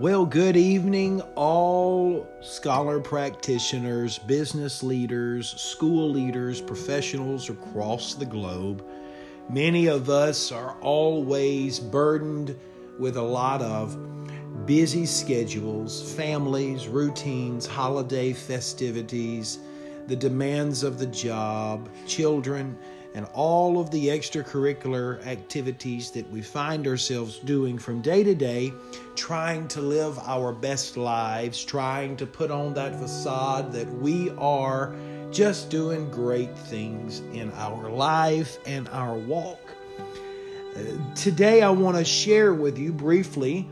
Well, good evening, all scholar practitioners, business leaders, school leaders, professionals across the globe. Many of us are always burdened with a lot of busy schedules, families, routines, holiday festivities, the demands of the job, children, and all of the extracurricular activities that we find ourselves doing from day to day, trying to live our best lives, trying to put on that facade that we are just doing great things in our life and our walk. Uh, today, I want to share with you briefly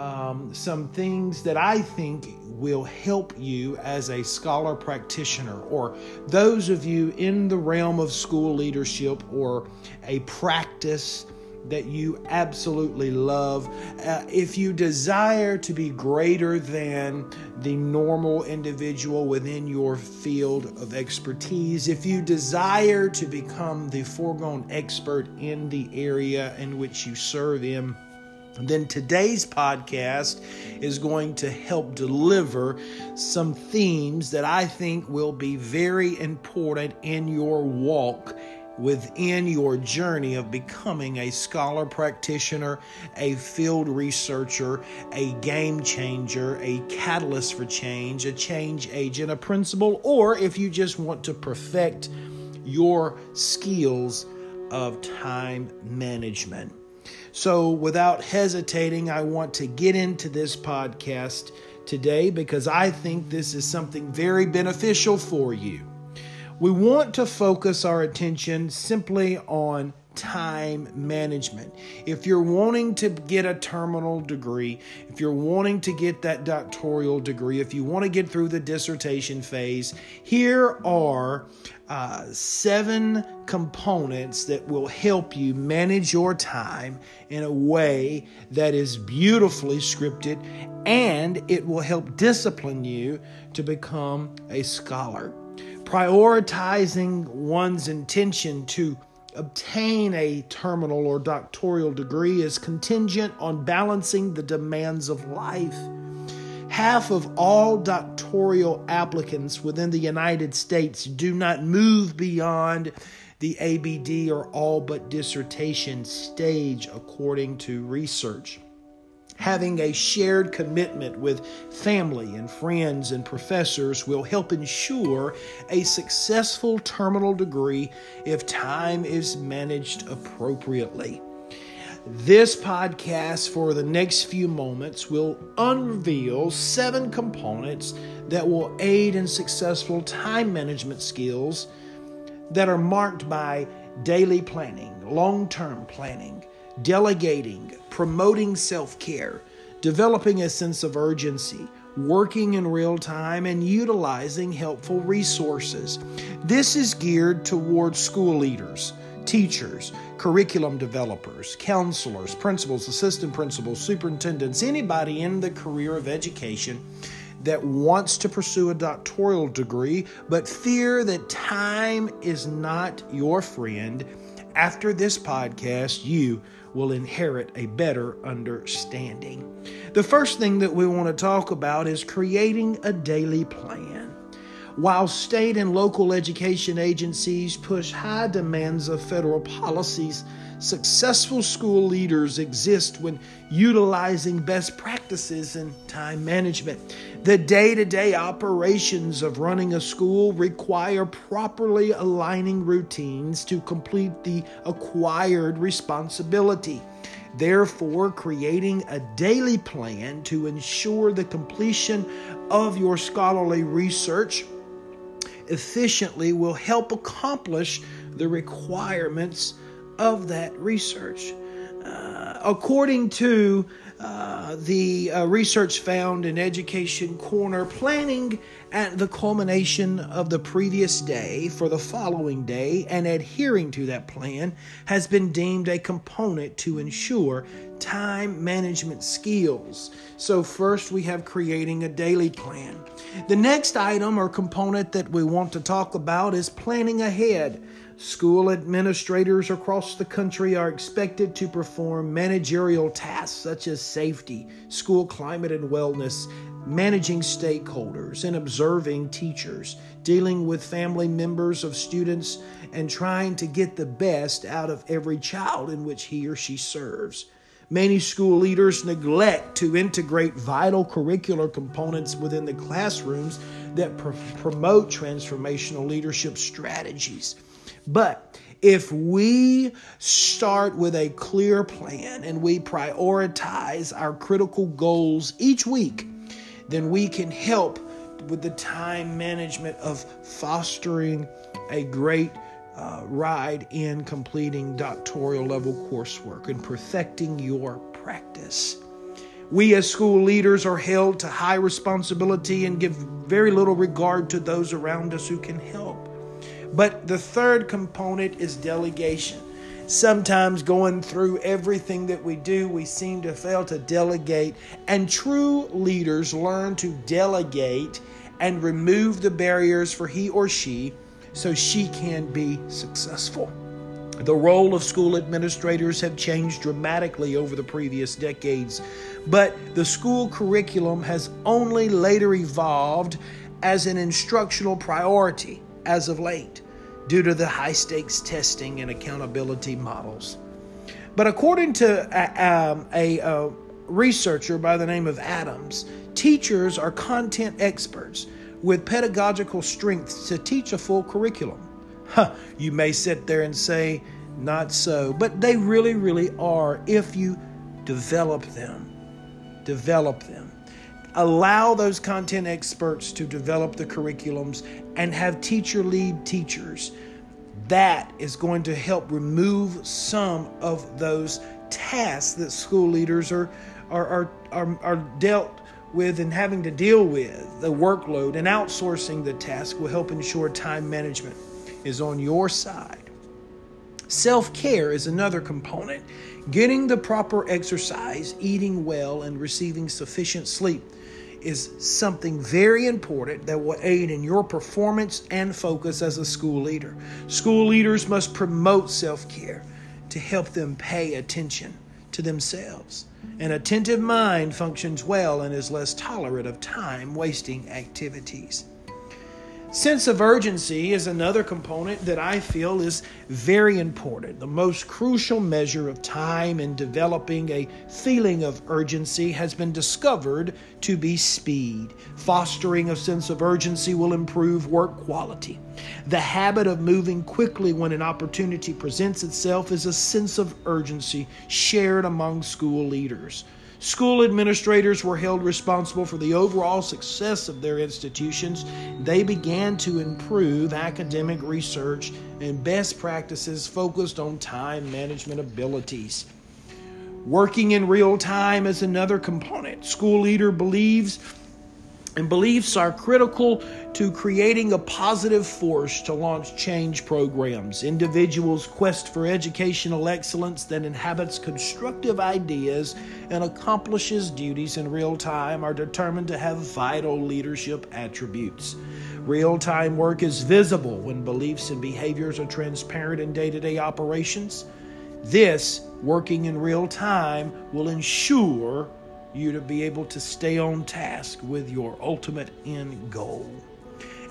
um, some things that I think will help you as a scholar practitioner, or those of you in the realm of school leadership or a practice that you absolutely love. Uh, if you desire to be greater than the normal individual within your field of expertise, if you desire to become the foregone expert in the area in which you serve in, then today's podcast is going to help deliver some themes that I think will be very important in your walk within your journey of becoming a scholar practitioner, a field researcher, a game changer, a catalyst for change, a change agent, a principal, or if you just want to perfect your skills of time management. So, without hesitating, I want to get into this podcast today because I think this is something very beneficial for you. We want to focus our attention simply on time management. If you're wanting to get a terminal degree, if you're wanting to get that doctoral degree, if you want to get through the dissertation phase, here are uh, seven components that will help you manage your time in a way that is beautifully scripted and it will help discipline you to become a scholar. Prioritizing one's intention to obtain a terminal or doctoral degree is contingent on balancing the demands of life. Half of all doctoral applicants within the United States do not move beyond the ABD or all but dissertation stage, according to research having a shared commitment with family and friends and professors will help ensure a successful terminal degree if time is managed appropriately. This podcast, for the next few moments, will unveil seven components that will aid in successful time management skills that are marked by daily planning, long term planning, delegating, promoting self care, developing a sense of urgency, working in real time, and utilizing helpful resources. This is geared towards school leaders, teachers, curriculum developers, counselors, principals, assistant principals, superintendents, anybody in the career of education that wants to pursue a doctoral degree but fear that time is not your friend. After this podcast, you will inherit a better understanding. The first thing that we want to talk about is creating a daily plan. While state and local education agencies push high demands of federal policies, successful school leaders exist when utilizing best practices in time management. The day to day operations of running a school require properly aligning routines to complete the acquired responsibility. Therefore, creating a daily plan to ensure the completion of your scholarly research efficiently will help accomplish the requirements of that research. Uh, according to uh, the uh, research found in Education Corner, planning at the culmination of the previous day for the following day and adhering to that plan has been deemed a component to ensure time management skills. So, first we have creating a daily plan. The next item or component that we want to talk about is planning ahead. School administrators across the country are expected to perform managerial tasks such as safety, school climate and wellness, managing stakeholders and observing teachers, dealing with family members of students, and trying to get the best out of every child in which he or she serves. Many school leaders neglect to integrate vital curricular components within the classrooms that pr- promote transformational leadership strategies. But if we start with a clear plan and we prioritize our critical goals each week, then we can help with the time management of fostering a great uh, ride in completing doctoral level coursework and perfecting your practice. We, as school leaders, are held to high responsibility and give very little regard to those around us who can help. But the third component is delegation. Sometimes going through everything that we do, we seem to fail to delegate, and true leaders learn to delegate and remove the barriers for he or she so she can be successful. The role of school administrators have changed dramatically over the previous decades, but the school curriculum has only later evolved as an instructional priority as of late due to the high stakes testing and accountability models. But according to a, um, a, a researcher by the name of Adams, teachers are content experts with pedagogical strengths to teach a full curriculum. Huh, you may sit there and say, not so, but they really, really are if you develop them. Develop them. Allow those content experts to develop the curriculums and have teacher lead teachers. That is going to help remove some of those tasks that school leaders are, are, are, are, are dealt with and having to deal with the workload and outsourcing the task will help ensure time management is on your side. Self care is another component. Getting the proper exercise, eating well, and receiving sufficient sleep is something very important that will aid in your performance and focus as a school leader. School leaders must promote self care to help them pay attention to themselves. An attentive mind functions well and is less tolerant of time wasting activities. Sense of urgency is another component that I feel is very important. The most crucial measure of time in developing a feeling of urgency has been discovered to be speed. Fostering a sense of urgency will improve work quality. The habit of moving quickly when an opportunity presents itself is a sense of urgency shared among school leaders. School administrators were held responsible for the overall success of their institutions. They began to improve academic research and best practices focused on time management abilities. Working in real time is another component. School leader believes and beliefs are critical to creating a positive force to launch change programs. Individuals' quest for educational excellence that inhabits constructive ideas and accomplishes duties in real time are determined to have vital leadership attributes. Real time work is visible when beliefs and behaviors are transparent in day to day operations. This, working in real time, will ensure you to be able to stay on task with your ultimate end goal.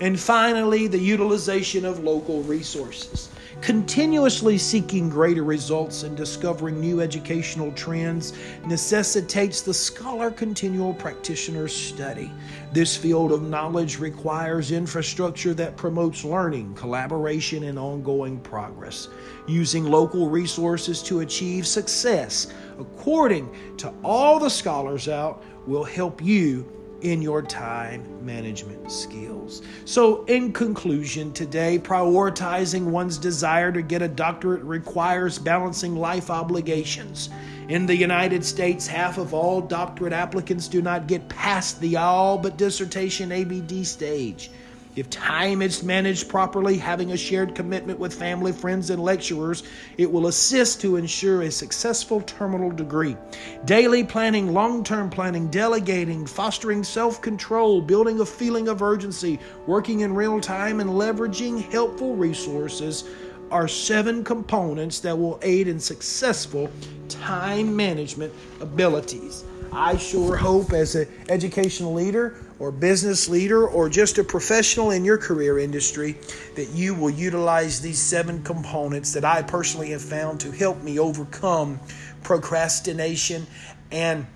And finally, the utilization of local resources. Continuously seeking greater results and discovering new educational trends necessitates the scholar continual practitioner study. This field of knowledge requires infrastructure that promotes learning, collaboration, and ongoing progress. Using local resources to achieve success, according to all the scholars out, will help you in your time management skills. So, in conclusion, today, prioritizing one's desire to get a doctorate requires balancing life obligations. In the United States, half of all doctorate applicants do not get past the all but dissertation ABD stage. If time is managed properly, having a shared commitment with family, friends, and lecturers, it will assist to ensure a successful terminal degree. Daily planning, long term planning, delegating, fostering self control, building a feeling of urgency, working in real time, and leveraging helpful resources are seven components that will aid in successful time management abilities. I sure hope, as an educational leader or business leader or just a professional in your career industry, that you will utilize these seven components that I personally have found to help me overcome procrastination and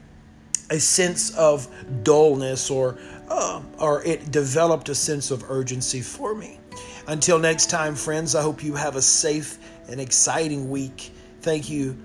a sense of dullness or uh, or it developed a sense of urgency for me. Until next time, friends, I hope you have a safe and exciting week. Thank you